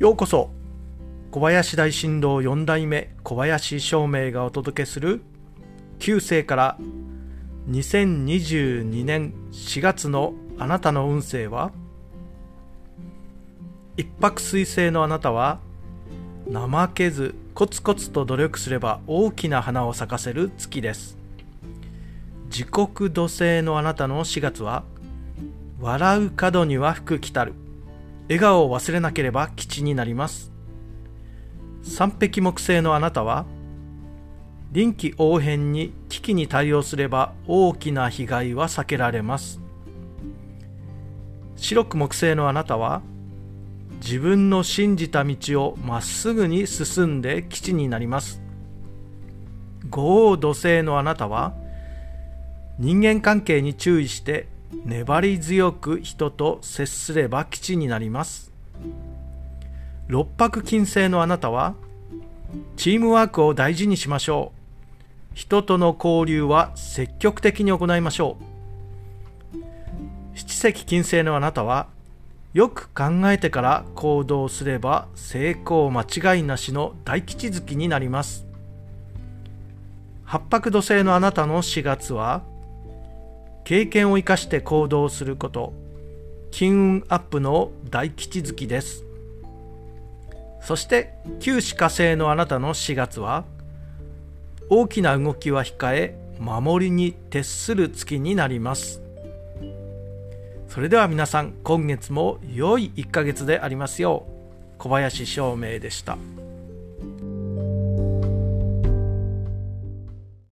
ようこそ。小林大震動4代目小林照明がお届けする旧世から2022年4月のあなたの運勢は？一泊水星のあなたは怠けずコツコツと努力すれば大きな花を咲かせる月です。時刻土星のあなたの4月は笑う角には福来たる。笑顔を忘れなければ吉になります。三匹木星のあなたは臨機応変に危機に対応すれば大きな被害は避けられます。白く木星のあなたは自分の信じた道をまっすぐに進んで基地になります。五黄土星のあなたは人間関係に注意して粘り強く人と接すれば基地になります。六白金星のあなたはチームワークを大事にしましょう。人との交流は積極的に行いましょう。七石金星のあなたはよく考えてから行動すれば成功間違いなしの大吉月になります。八白土星のあなたの4月は経験を生かして行動すること。金運アップの大吉月です。そして旧歯科星のあなたの4月は大きな動きは控え守りに徹する月になります。それでは皆さん今月も良い1ヶ月でありますよう小林照明でした。